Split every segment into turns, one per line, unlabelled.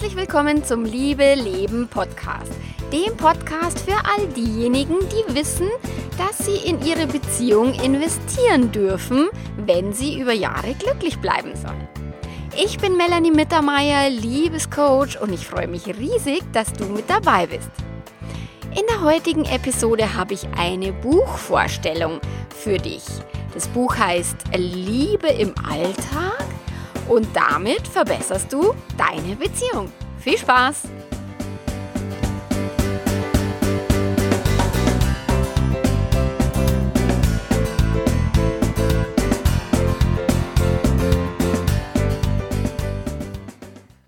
Herzlich willkommen zum Liebe Leben Podcast, dem Podcast für all diejenigen, die wissen, dass sie in ihre Beziehung investieren dürfen, wenn sie über Jahre glücklich bleiben sollen. Ich bin Melanie Mittermeier, Liebescoach und ich freue mich riesig, dass du mit dabei bist. In der heutigen Episode habe ich eine Buchvorstellung für dich. Das Buch heißt Liebe im Alltag und damit verbesserst du deine Beziehung. Viel Spaß!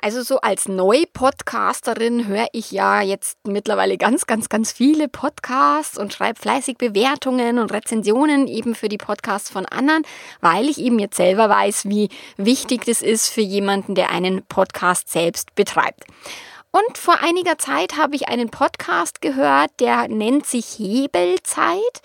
Also so als Neu-Podcasterin höre ich ja jetzt mittlerweile ganz, ganz, ganz viele Podcasts und schreibe fleißig Bewertungen und Rezensionen eben für die Podcasts von anderen, weil ich eben jetzt selber weiß, wie wichtig das ist für jemanden, der einen Podcast selbst betreibt. Und vor einiger Zeit habe ich einen Podcast gehört, der nennt sich Hebelzeit.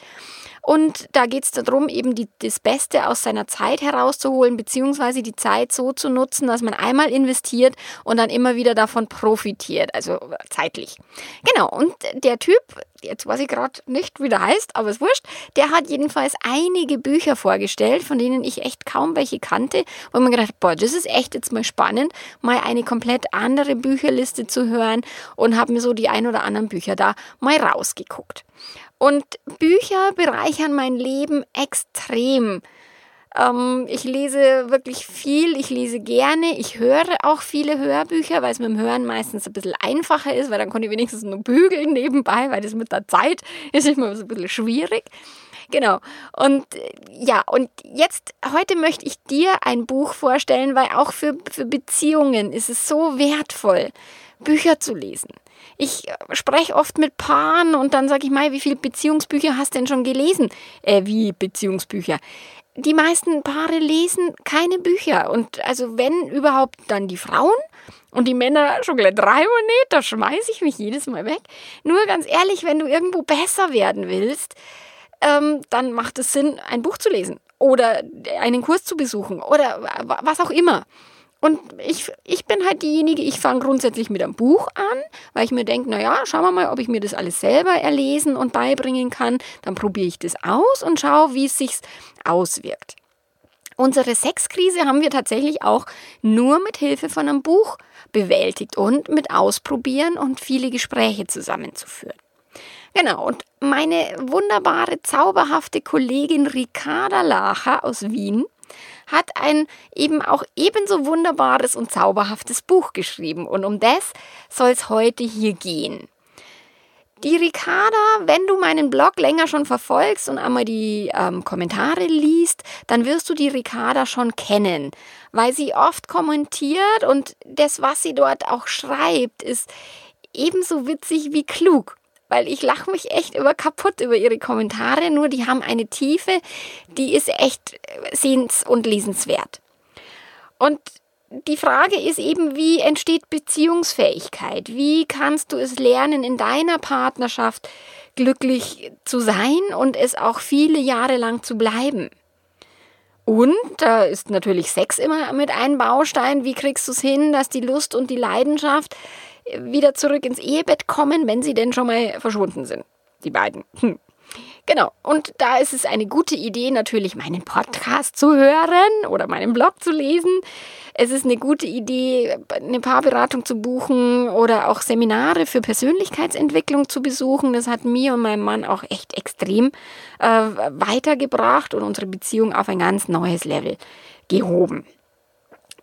Und da geht es darum, eben die, das Beste aus seiner Zeit herauszuholen, beziehungsweise die Zeit so zu nutzen, dass man einmal investiert und dann immer wieder davon profitiert, also zeitlich. Genau, und der Typ, jetzt weiß ich gerade nicht, wie der heißt, aber es wurscht, der hat jedenfalls einige Bücher vorgestellt, von denen ich echt kaum welche kannte, wo man gedacht, boah, das ist echt jetzt mal spannend, mal eine komplett andere Bücherliste zu hören und habe mir so die ein oder anderen Bücher da mal rausgeguckt. Und Bücher bereichern mein Leben extrem. Ähm, ich lese wirklich viel, ich lese gerne, ich höre auch viele Hörbücher, weil es mit dem Hören meistens ein bisschen einfacher ist, weil dann kann ich wenigstens nur bügeln nebenbei, weil das mit der Zeit ist immer so ein bisschen schwierig. Genau. Und ja, und jetzt, heute möchte ich dir ein Buch vorstellen, weil auch für, für Beziehungen ist es so wertvoll, Bücher zu lesen. Ich äh, spreche oft mit Paaren und dann sage ich mal, wie viele Beziehungsbücher hast du denn schon gelesen? Äh, wie Beziehungsbücher? Die meisten Paare lesen keine Bücher und also wenn überhaupt dann die Frauen und die Männer schon gleich drei Monate, da schmeiße ich mich jedes Mal weg. Nur ganz ehrlich, wenn du irgendwo besser werden willst, ähm, dann macht es Sinn, ein Buch zu lesen oder einen Kurs zu besuchen oder was auch immer. Und ich, ich bin halt diejenige, ich fange grundsätzlich mit einem Buch an, weil ich mir denke, naja, schauen wir mal, ob ich mir das alles selber erlesen und beibringen kann. Dann probiere ich das aus und schaue, wie es sich auswirkt. Unsere Sexkrise haben wir tatsächlich auch nur mit Hilfe von einem Buch bewältigt und mit Ausprobieren und viele Gespräche zusammenzuführen. Genau, und meine wunderbare, zauberhafte Kollegin Ricarda Lacher aus Wien hat ein eben auch ebenso wunderbares und zauberhaftes Buch geschrieben. Und um das soll es heute hier gehen. Die Ricarda, wenn du meinen Blog länger schon verfolgst und einmal die ähm, Kommentare liest, dann wirst du die Ricarda schon kennen, weil sie oft kommentiert und das, was sie dort auch schreibt, ist ebenso witzig wie klug weil ich lache mich echt über kaputt über ihre Kommentare, nur die haben eine Tiefe, die ist echt sehens- und lesenswert. Und die Frage ist eben, wie entsteht Beziehungsfähigkeit? Wie kannst du es lernen, in deiner Partnerschaft glücklich zu sein und es auch viele Jahre lang zu bleiben? Und da ist natürlich Sex immer mit ein Baustein. Wie kriegst du es hin, dass die Lust und die Leidenschaft wieder zurück ins Ehebett kommen, wenn sie denn schon mal verschwunden sind. Die beiden. Hm. Genau. Und da ist es eine gute Idee, natürlich meinen Podcast zu hören oder meinen Blog zu lesen. Es ist eine gute Idee, eine Paarberatung zu buchen oder auch Seminare für Persönlichkeitsentwicklung zu besuchen. Das hat mir und meinem Mann auch echt extrem äh, weitergebracht und unsere Beziehung auf ein ganz neues Level gehoben.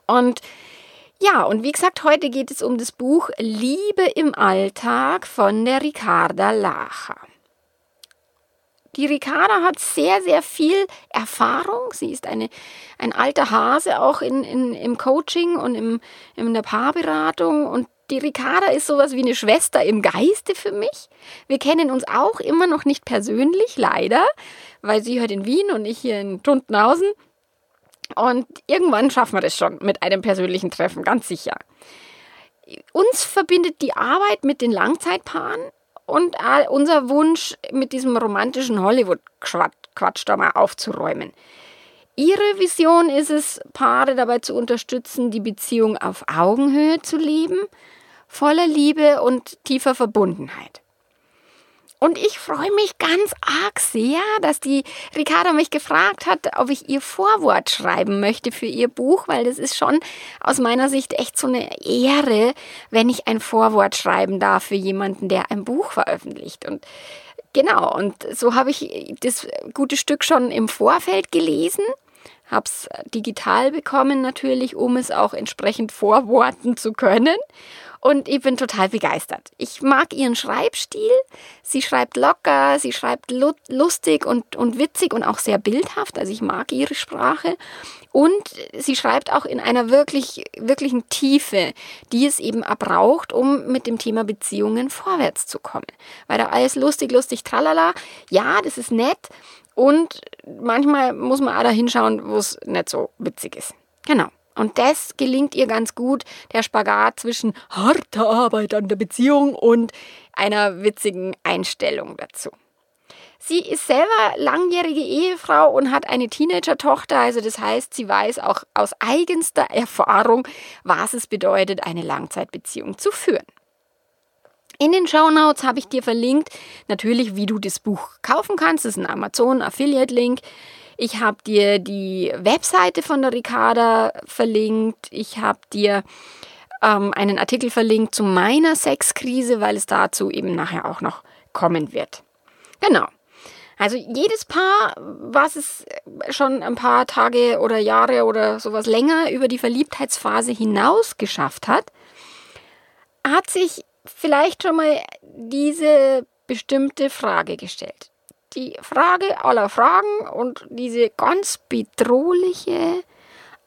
Und ja, und wie gesagt, heute geht es um das Buch Liebe im Alltag von der Ricarda Lacher. Die Ricarda hat sehr, sehr viel Erfahrung. Sie ist eine, ein alter Hase auch in, in, im Coaching und im, in der Paarberatung. Und die Ricarda ist sowas wie eine Schwester im Geiste für mich. Wir kennen uns auch immer noch nicht persönlich, leider, weil sie hört in Wien und ich hier in Tuntenhausen. Und irgendwann schaffen wir das schon mit einem persönlichen Treffen, ganz sicher. Uns verbindet die Arbeit mit den Langzeitpaaren und unser Wunsch, mit diesem romantischen Hollywood-Quatsch da mal aufzuräumen. Ihre Vision ist es, Paare dabei zu unterstützen, die Beziehung auf Augenhöhe zu leben, voller Liebe und tiefer Verbundenheit. Und ich freue mich ganz arg sehr, dass die Ricarda mich gefragt hat, ob ich ihr Vorwort schreiben möchte für ihr Buch, weil das ist schon aus meiner Sicht echt so eine Ehre, wenn ich ein Vorwort schreiben darf für jemanden, der ein Buch veröffentlicht. Und genau, und so habe ich das gute Stück schon im Vorfeld gelesen habe es digital bekommen natürlich, um es auch entsprechend vorworten zu können und ich bin total begeistert. Ich mag ihren Schreibstil. Sie schreibt locker, sie schreibt lustig und, und witzig und auch sehr bildhaft. Also ich mag ihre Sprache. Und sie schreibt auch in einer wirklich, wirklichen Tiefe, die es eben braucht, um mit dem Thema Beziehungen vorwärts zu kommen. Weil da alles lustig, lustig, tralala. Ja, das ist nett. Und manchmal muss man auch da hinschauen, wo es nicht so witzig ist. Genau. Und das gelingt ihr ganz gut, der Spagat zwischen harter Arbeit an der Beziehung und einer witzigen Einstellung dazu. Sie ist selber langjährige Ehefrau und hat eine Teenager-Tochter, also das heißt, sie weiß auch aus eigenster Erfahrung, was es bedeutet, eine Langzeitbeziehung zu führen. In den Show Notes habe ich dir verlinkt, natürlich, wie du das Buch kaufen kannst. Das ist ein Amazon Affiliate Link. Ich habe dir die Webseite von der Ricarda verlinkt. Ich habe dir ähm, einen Artikel verlinkt zu meiner Sexkrise, weil es dazu eben nachher auch noch kommen wird. Genau. Also jedes Paar, was es schon ein paar Tage oder Jahre oder sowas länger über die Verliebtheitsphase hinaus geschafft hat, hat sich vielleicht schon mal diese bestimmte Frage gestellt die Frage aller Fragen und diese ganz bedrohliche,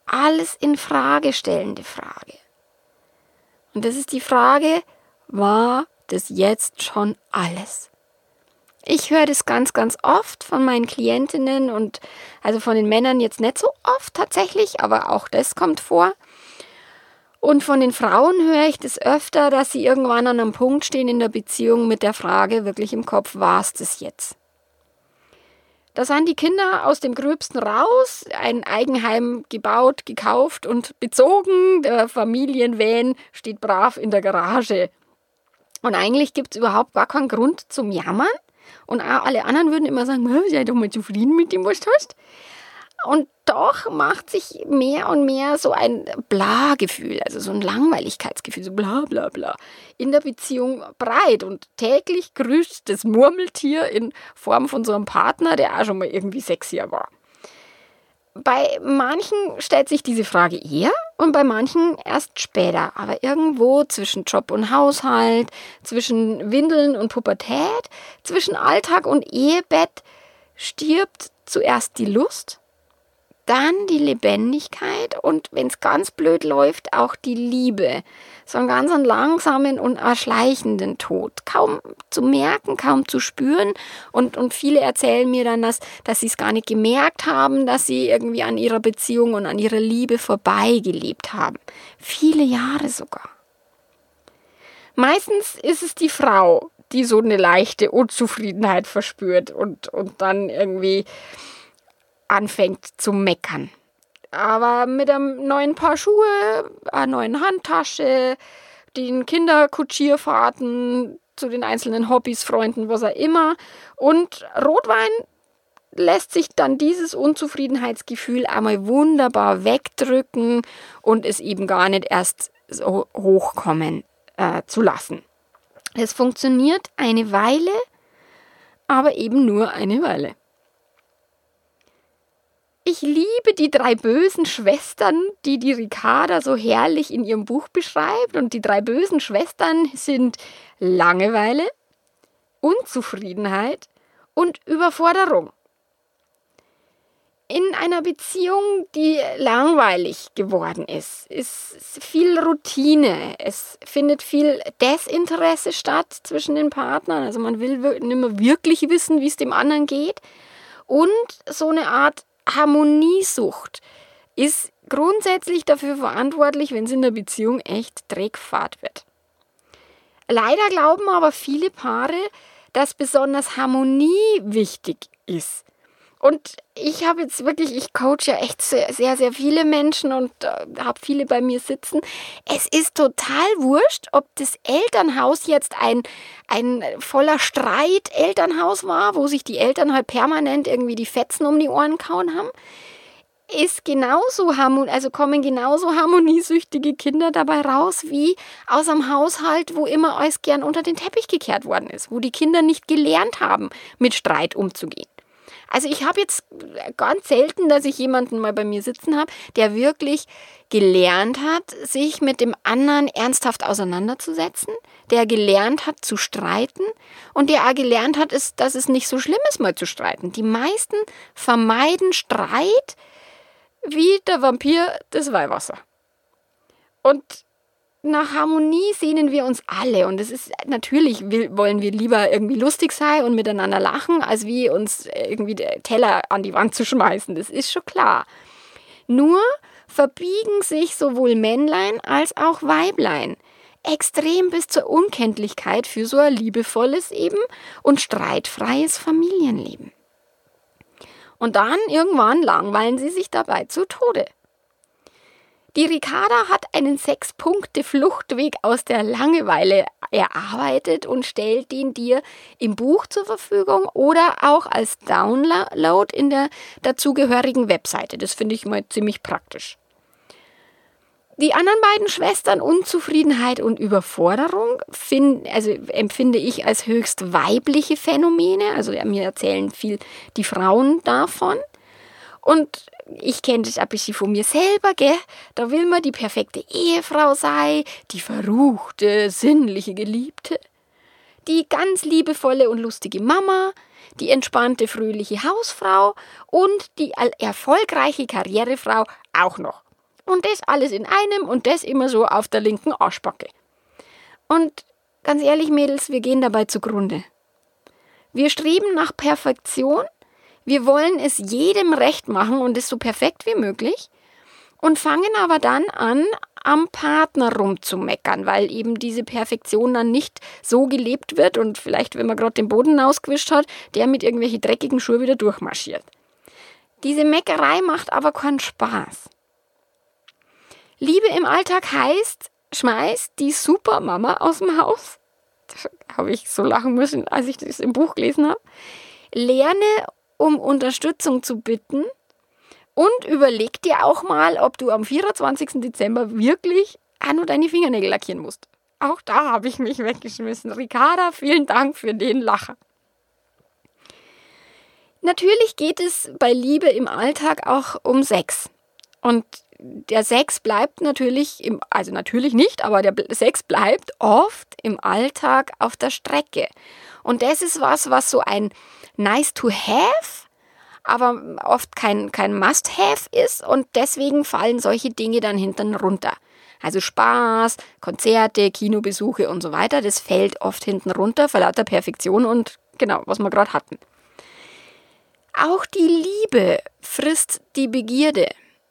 alles in Frage stellende Frage. Und das ist die Frage, war das jetzt schon alles? Ich höre das ganz, ganz oft von meinen Klientinnen und also von den Männern jetzt nicht so oft tatsächlich, aber auch das kommt vor. Und von den Frauen höre ich das öfter, dass sie irgendwann an einem Punkt stehen in der Beziehung mit der Frage wirklich im Kopf, war es das jetzt? Da sind die Kinder aus dem Gröbsten raus, ein Eigenheim gebaut, gekauft und bezogen. Der Familienvan steht brav in der Garage. Und eigentlich gibt es überhaupt gar keinen Grund zum Jammern. Und auch alle anderen würden immer sagen, sei doch mal zufrieden mit dem, was du hast. Und doch macht sich mehr und mehr so ein Bla-Gefühl, also so ein Langweiligkeitsgefühl, so bla bla bla, in der Beziehung breit. Und täglich grüßt das Murmeltier in Form von so einem Partner, der auch schon mal irgendwie sexier war. Bei manchen stellt sich diese Frage eher und bei manchen erst später. Aber irgendwo zwischen Job und Haushalt, zwischen Windeln und Pubertät, zwischen Alltag und Ehebett stirbt zuerst die Lust dann die Lebendigkeit und wenn es ganz blöd läuft, auch die Liebe. So einen ganz langsamen und erschleichenden Tod. Kaum zu merken, kaum zu spüren. Und, und viele erzählen mir dann, dass, dass sie es gar nicht gemerkt haben, dass sie irgendwie an ihrer Beziehung und an ihrer Liebe vorbeigelebt haben. Viele Jahre sogar. Meistens ist es die Frau, die so eine leichte Unzufriedenheit verspürt und, und dann irgendwie anfängt zu meckern. Aber mit einem neuen Paar Schuhe, einer neuen Handtasche, den Kinderkutschierfahrten zu den einzelnen Hobbys, Freunden, was auch immer. Und Rotwein lässt sich dann dieses Unzufriedenheitsgefühl einmal wunderbar wegdrücken und es eben gar nicht erst so hochkommen äh, zu lassen. Es funktioniert eine Weile, aber eben nur eine Weile. Ich liebe die drei bösen Schwestern, die die Ricarda so herrlich in ihrem Buch beschreibt. Und die drei bösen Schwestern sind Langeweile, Unzufriedenheit und Überforderung. In einer Beziehung, die langweilig geworden ist, ist viel Routine. Es findet viel Desinteresse statt zwischen den Partnern. Also man will nicht mehr wirklich wissen, wie es dem anderen geht. Und so eine Art Harmoniesucht ist grundsätzlich dafür verantwortlich, wenn es in der Beziehung echt Dreckfahrt wird. Leider glauben aber viele Paare, dass besonders Harmonie wichtig ist. Und ich habe jetzt wirklich, ich coache ja echt sehr, sehr, sehr viele Menschen und äh, habe viele bei mir sitzen. Es ist total wurscht, ob das Elternhaus jetzt ein, ein voller Streit Elternhaus war, wo sich die Eltern halt permanent irgendwie die Fetzen um die Ohren kauen haben. Ist genauso also kommen genauso harmoniesüchtige Kinder dabei raus, wie aus einem Haushalt, wo immer alles gern unter den Teppich gekehrt worden ist, wo die Kinder nicht gelernt haben, mit Streit umzugehen. Also ich habe jetzt ganz selten, dass ich jemanden mal bei mir sitzen habe, der wirklich gelernt hat, sich mit dem anderen ernsthaft auseinanderzusetzen, der gelernt hat zu streiten und der auch gelernt hat, ist, dass es nicht so schlimm ist, mal zu streiten. Die meisten vermeiden Streit wie der Vampir das Weihwasser. Und nach Harmonie sehnen wir uns alle. Und es ist natürlich, wollen wir lieber irgendwie lustig sein und miteinander lachen, als wie uns irgendwie der Teller an die Wand zu schmeißen. Das ist schon klar. Nur verbiegen sich sowohl Männlein als auch Weiblein extrem bis zur Unkenntlichkeit für so ein liebevolles eben und streitfreies Familienleben. Und dann irgendwann langweilen sie sich dabei zu Tode. Die Ricarda hat einen Sechs-Punkte-Fluchtweg aus der Langeweile erarbeitet und stellt den dir im Buch zur Verfügung oder auch als Download in der dazugehörigen Webseite. Das finde ich mal ziemlich praktisch. Die anderen beiden Schwestern Unzufriedenheit und Überforderung find, also empfinde ich als höchst weibliche Phänomene. Also mir erzählen viel die Frauen davon. Und ich kenne das ein bisschen von mir selber, gell? Da will man die perfekte Ehefrau sein, die verruchte, sinnliche Geliebte, die ganz liebevolle und lustige Mama, die entspannte, fröhliche Hausfrau und die erfolgreiche Karrierefrau auch noch. Und das alles in einem und das immer so auf der linken Arschbacke. Und ganz ehrlich, Mädels, wir gehen dabei zugrunde. Wir streben nach Perfektion wir wollen es jedem recht machen und es so perfekt wie möglich und fangen aber dann an, am Partner rumzumeckern, weil eben diese Perfektion dann nicht so gelebt wird und vielleicht, wenn man gerade den Boden ausgewischt hat, der mit irgendwelchen dreckigen Schuhen wieder durchmarschiert. Diese Meckerei macht aber keinen Spaß. Liebe im Alltag heißt, schmeiß die Supermama aus dem Haus. Habe ich so lachen müssen, als ich das im Buch gelesen habe. Lerne um Unterstützung zu bitten und überleg dir auch mal, ob du am 24. Dezember wirklich auch nur deine Fingernägel lackieren musst. Auch da habe ich mich weggeschmissen. Ricarda, vielen Dank für den Lacher. Natürlich geht es bei Liebe im Alltag auch um Sex. Und der Sex bleibt natürlich, im, also natürlich nicht, aber der Sex bleibt oft im Alltag auf der Strecke. Und das ist was, was so ein nice to have, aber oft kein, kein Must-have ist und deswegen fallen solche Dinge dann hinten runter. Also Spaß, Konzerte, Kinobesuche und so weiter, das fällt oft hinten runter vor lauter Perfektion und genau, was wir gerade hatten. Auch die Liebe frisst die Begierde.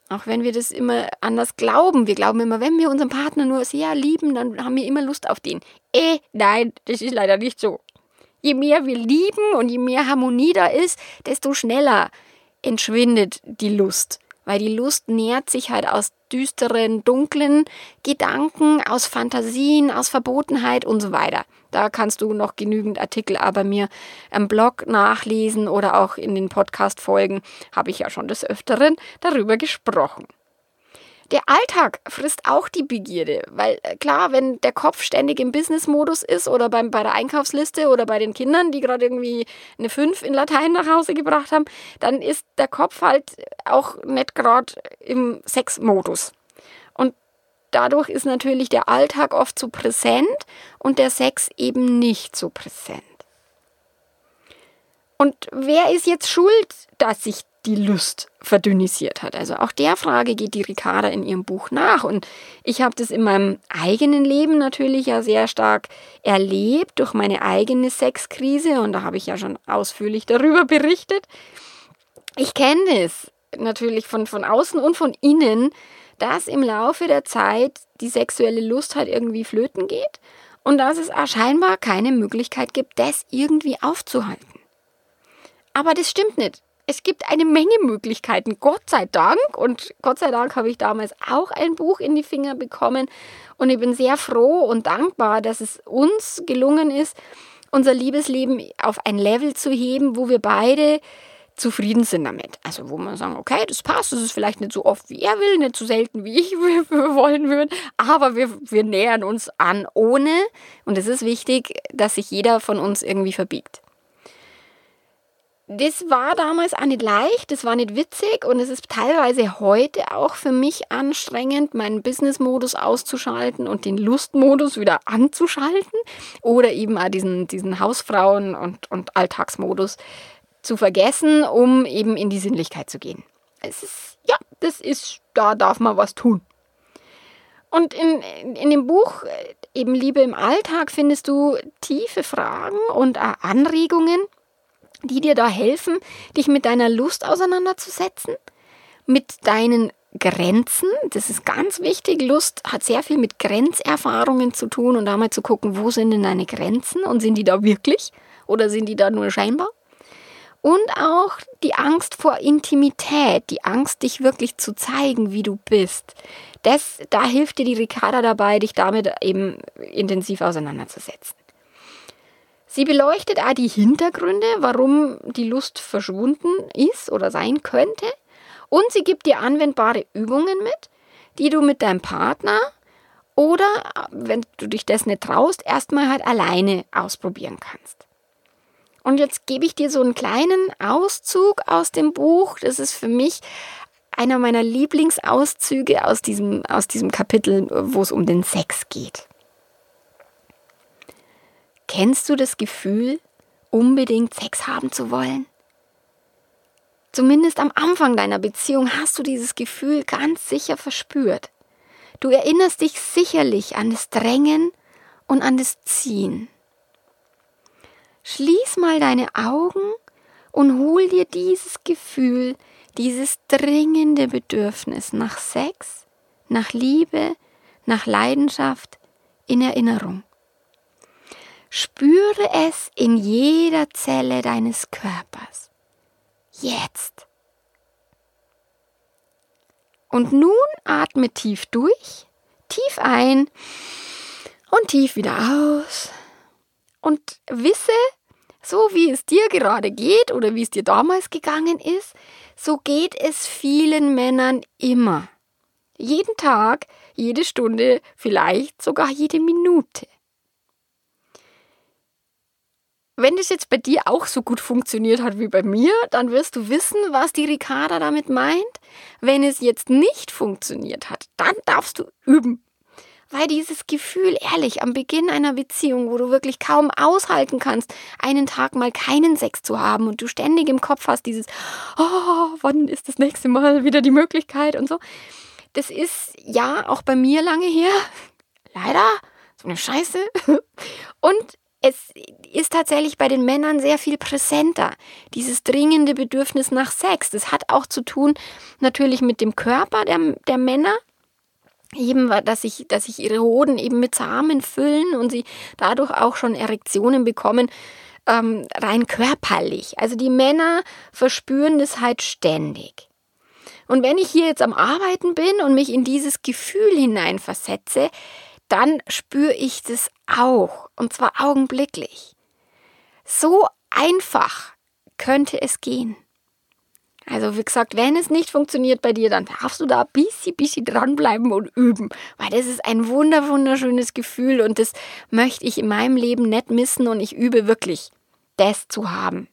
Auch wenn wir das immer anders glauben. Wir glauben immer, wenn wir unseren Partner nur sehr lieben, dann haben wir immer Lust auf den. Eh, nein, das ist leider nicht so. Je mehr wir lieben und je mehr Harmonie da ist, desto schneller entschwindet die Lust. Weil die Lust nährt sich halt aus düsteren, dunklen Gedanken, aus Fantasien, aus Verbotenheit und so weiter. Da kannst du noch genügend Artikel bei mir am Blog nachlesen oder auch in den Podcast-Folgen habe ich ja schon des Öfteren darüber gesprochen. Der Alltag frisst auch die Begierde, weil äh, klar, wenn der Kopf ständig im Business-Modus ist oder beim, bei der Einkaufsliste oder bei den Kindern, die gerade irgendwie eine 5 in Latein nach Hause gebracht haben, dann ist der Kopf halt auch nicht gerade im Sex-Modus. Und dadurch ist natürlich der Alltag oft so präsent und der Sex eben nicht so präsent. Und wer ist jetzt schuld, dass sich die Lust verdünnisiert hat. Also auch der Frage geht die Ricarda in ihrem Buch nach. Und ich habe das in meinem eigenen Leben natürlich ja sehr stark erlebt durch meine eigene Sexkrise. Und da habe ich ja schon ausführlich darüber berichtet. Ich kenne es natürlich von, von außen und von innen, dass im Laufe der Zeit die sexuelle Lust halt irgendwie flöten geht und dass es scheinbar keine Möglichkeit gibt, das irgendwie aufzuhalten. Aber das stimmt nicht. Es gibt eine Menge Möglichkeiten, Gott sei Dank. Und Gott sei Dank habe ich damals auch ein Buch in die Finger bekommen. Und ich bin sehr froh und dankbar, dass es uns gelungen ist, unser Liebesleben auf ein Level zu heben, wo wir beide zufrieden sind damit. Also wo man sagen, okay, das passt, das ist vielleicht nicht so oft, wie er will, nicht so selten, wie ich wollen würde, aber wir, wir nähern uns an ohne, und es ist wichtig, dass sich jeder von uns irgendwie verbiegt. Das war damals auch nicht leicht, das war nicht witzig und es ist teilweise heute auch für mich anstrengend, meinen Business-Modus auszuschalten und den Lustmodus wieder anzuschalten oder eben auch diesen, diesen Hausfrauen- und, und Alltagsmodus zu vergessen, um eben in die Sinnlichkeit zu gehen. Es ist, ja, das ist, da darf man was tun. Und in, in dem Buch äh, eben Liebe im Alltag findest du tiefe Fragen und Anregungen, die dir da helfen, dich mit deiner Lust auseinanderzusetzen, mit deinen Grenzen. Das ist ganz wichtig. Lust hat sehr viel mit Grenzerfahrungen zu tun und da zu gucken, wo sind denn deine Grenzen und sind die da wirklich oder sind die da nur scheinbar? Und auch die Angst vor Intimität, die Angst, dich wirklich zu zeigen, wie du bist. Das, da hilft dir die Ricarda dabei, dich damit eben intensiv auseinanderzusetzen. Sie beleuchtet auch die Hintergründe, warum die Lust verschwunden ist oder sein könnte. Und sie gibt dir anwendbare Übungen mit, die du mit deinem Partner oder, wenn du dich das nicht traust, erstmal halt alleine ausprobieren kannst. Und jetzt gebe ich dir so einen kleinen Auszug aus dem Buch. Das ist für mich einer meiner Lieblingsauszüge aus diesem, aus diesem Kapitel, wo es um den Sex geht. Kennst du das Gefühl, unbedingt Sex haben zu wollen? Zumindest am Anfang deiner Beziehung hast du dieses Gefühl ganz sicher verspürt. Du erinnerst dich sicherlich an das Drängen und an das Ziehen. Schließ mal deine Augen und hol dir dieses Gefühl, dieses dringende Bedürfnis nach Sex, nach Liebe, nach Leidenschaft in Erinnerung. Spüre es in jeder Zelle deines Körpers. Jetzt. Und nun atme tief durch, tief ein und tief wieder aus. Und wisse, so wie es dir gerade geht oder wie es dir damals gegangen ist, so geht es vielen Männern immer. Jeden Tag, jede Stunde, vielleicht sogar jede Minute. Wenn das jetzt bei dir auch so gut funktioniert hat wie bei mir, dann wirst du wissen, was die Ricarda damit meint. Wenn es jetzt nicht funktioniert hat, dann darfst du üben. Weil dieses Gefühl, ehrlich, am Beginn einer Beziehung, wo du wirklich kaum aushalten kannst, einen Tag mal keinen Sex zu haben und du ständig im Kopf hast dieses, oh, wann ist das nächste Mal wieder die Möglichkeit und so. Das ist ja auch bei mir lange her. Leider. So eine Scheiße. Und es ist tatsächlich bei den Männern sehr viel präsenter. Dieses dringende Bedürfnis nach Sex. Das hat auch zu tun natürlich mit dem Körper der, der Männer. Eben, dass sich dass sich ihre Hoden eben mit Samen füllen und sie dadurch auch schon Erektionen bekommen, ähm, rein körperlich. Also die Männer verspüren das halt ständig. Und wenn ich hier jetzt am Arbeiten bin und mich in dieses Gefühl hineinversetze, dann spüre ich das auch. Und zwar augenblicklich. So einfach könnte es gehen. Also wie gesagt, wenn es nicht funktioniert bei dir, dann darfst du da ein bisschen, bisschen dranbleiben und üben. Weil das ist ein wunder, wunderschönes Gefühl und das möchte ich in meinem Leben nicht missen und ich übe wirklich, das zu haben.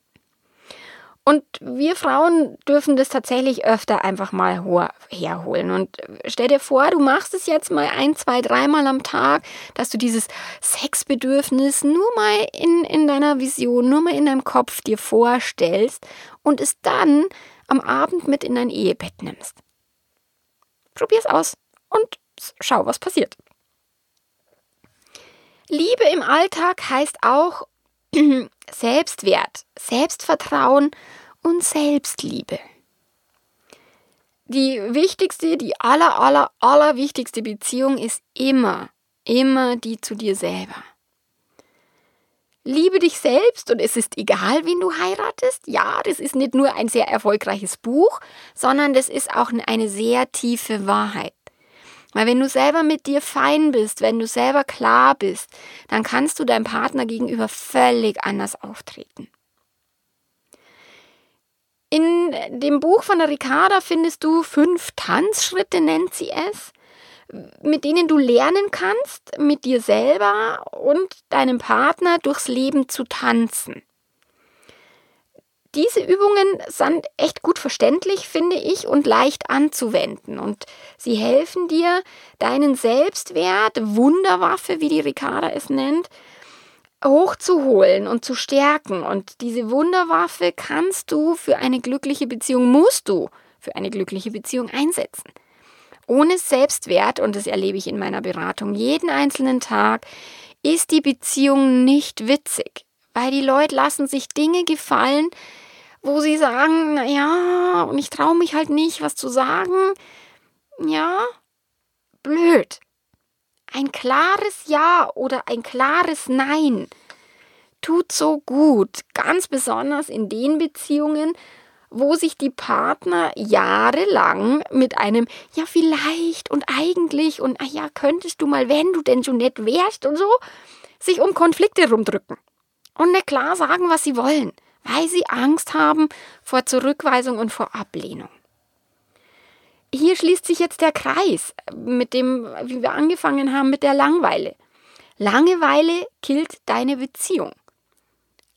Und wir Frauen dürfen das tatsächlich öfter einfach mal herholen. Und stell dir vor, du machst es jetzt mal ein, zwei, dreimal am Tag, dass du dieses Sexbedürfnis nur mal in, in deiner Vision, nur mal in deinem Kopf dir vorstellst und es dann am Abend mit in dein Ehebett nimmst. Probier's aus und schau, was passiert. Liebe im Alltag heißt auch Selbstwert, Selbstvertrauen und Selbstliebe. Die wichtigste, die aller, aller, aller wichtigste Beziehung ist immer, immer die zu dir selber. Liebe dich selbst und es ist egal, wen du heiratest. Ja, das ist nicht nur ein sehr erfolgreiches Buch, sondern das ist auch eine sehr tiefe Wahrheit. Weil wenn du selber mit dir fein bist, wenn du selber klar bist, dann kannst du deinem Partner gegenüber völlig anders auftreten. In dem Buch von der Ricarda findest du fünf Tanzschritte, nennt sie es mit denen du lernen kannst, mit dir selber und deinem Partner durchs Leben zu tanzen. Diese Übungen sind echt gut verständlich, finde ich, und leicht anzuwenden. Und sie helfen dir, deinen Selbstwert, Wunderwaffe, wie die Ricarda es nennt, hochzuholen und zu stärken. Und diese Wunderwaffe kannst du für eine glückliche Beziehung, musst du für eine glückliche Beziehung einsetzen. Ohne Selbstwert, und das erlebe ich in meiner Beratung jeden einzelnen Tag, ist die Beziehung nicht witzig, weil die Leute lassen sich Dinge gefallen, wo sie sagen, na ja, und ich traue mich halt nicht, was zu sagen. Ja, blöd. Ein klares Ja oder ein klares Nein tut so gut, ganz besonders in den Beziehungen, wo sich die Partner jahrelang mit einem Ja, vielleicht und eigentlich und ah ja, könntest du mal, wenn du denn so nett wärst und so, sich um Konflikte rumdrücken und nicht klar sagen, was sie wollen, weil sie Angst haben vor Zurückweisung und vor Ablehnung. Hier schließt sich jetzt der Kreis mit dem, wie wir angefangen haben, mit der Langeweile. Langeweile killt deine Beziehung.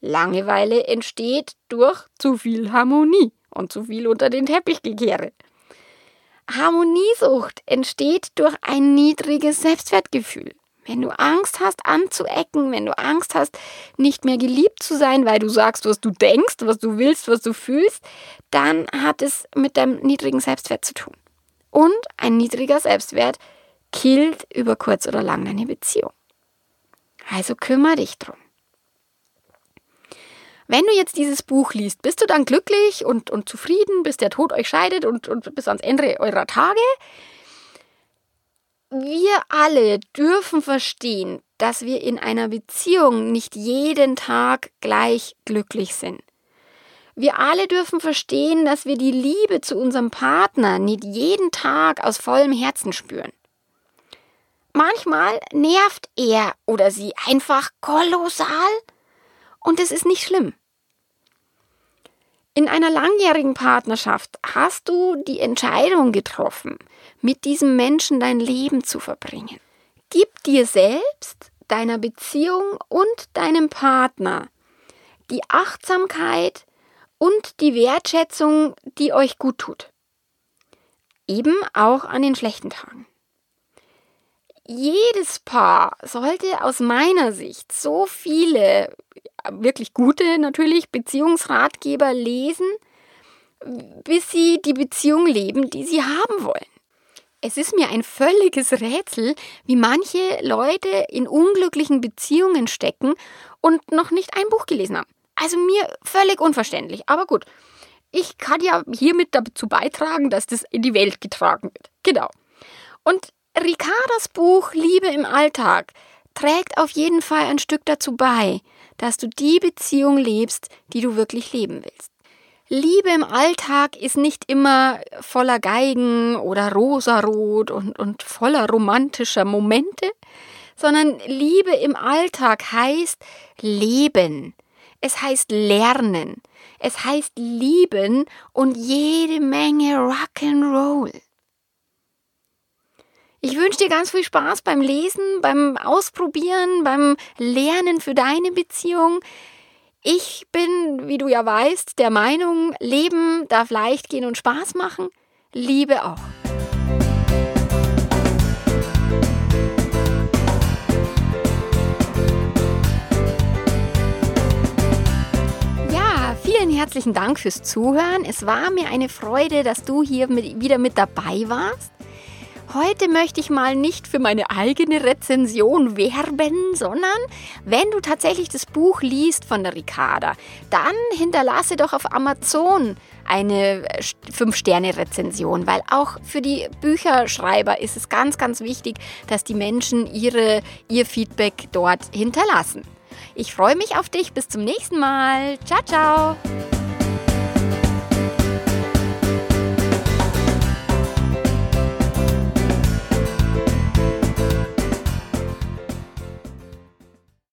Langeweile entsteht durch zu viel Harmonie und zu viel unter den Teppich gekehre. Harmoniesucht entsteht durch ein niedriges Selbstwertgefühl. Wenn du Angst hast, anzuecken, wenn du Angst hast, nicht mehr geliebt zu sein, weil du sagst, was du denkst, was du willst, was du fühlst, dann hat es mit deinem niedrigen Selbstwert zu tun. Und ein niedriger Selbstwert killt über kurz oder lang deine Beziehung. Also kümmere dich drum. Wenn du jetzt dieses Buch liest, bist du dann glücklich und, und zufrieden, bis der Tod euch scheidet und, und bis ans Ende eurer Tage? Wir alle dürfen verstehen, dass wir in einer Beziehung nicht jeden Tag gleich glücklich sind. Wir alle dürfen verstehen, dass wir die Liebe zu unserem Partner nicht jeden Tag aus vollem Herzen spüren. Manchmal nervt er oder sie einfach kolossal und es ist nicht schlimm. In einer langjährigen Partnerschaft hast du die Entscheidung getroffen, mit diesem Menschen dein Leben zu verbringen. Gib dir selbst, deiner Beziehung und deinem Partner die Achtsamkeit und die Wertschätzung, die euch gut tut. Eben auch an den schlechten Tagen jedes Paar sollte aus meiner Sicht so viele wirklich gute natürlich Beziehungsratgeber lesen, bis sie die Beziehung leben, die sie haben wollen. Es ist mir ein völliges Rätsel, wie manche Leute in unglücklichen Beziehungen stecken und noch nicht ein Buch gelesen haben. Also mir völlig unverständlich. Aber gut, ich kann ja hiermit dazu beitragen, dass das in die Welt getragen wird. Genau. Und Ricardas Buch Liebe im Alltag trägt auf jeden Fall ein Stück dazu bei, dass du die Beziehung lebst, die du wirklich leben willst. Liebe im Alltag ist nicht immer voller Geigen oder rosarot und, und voller romantischer Momente, sondern Liebe im Alltag heißt Leben. Es heißt Lernen. Es heißt Lieben und jede Menge Rock'n'Roll. Ich wünsche dir ganz viel Spaß beim Lesen, beim Ausprobieren, beim Lernen für deine Beziehung. Ich bin, wie du ja weißt, der Meinung, Leben darf leicht gehen und Spaß machen. Liebe auch. Ja, vielen herzlichen Dank fürs Zuhören. Es war mir eine Freude, dass du hier mit, wieder mit dabei warst. Heute möchte ich mal nicht für meine eigene Rezension werben, sondern wenn du tatsächlich das Buch liest von der Ricarda, dann hinterlasse doch auf Amazon eine 5-Sterne-Rezension, weil auch für die Bücherschreiber ist es ganz, ganz wichtig, dass die Menschen ihre, ihr Feedback dort hinterlassen. Ich freue mich auf dich. Bis zum nächsten Mal. Ciao, ciao.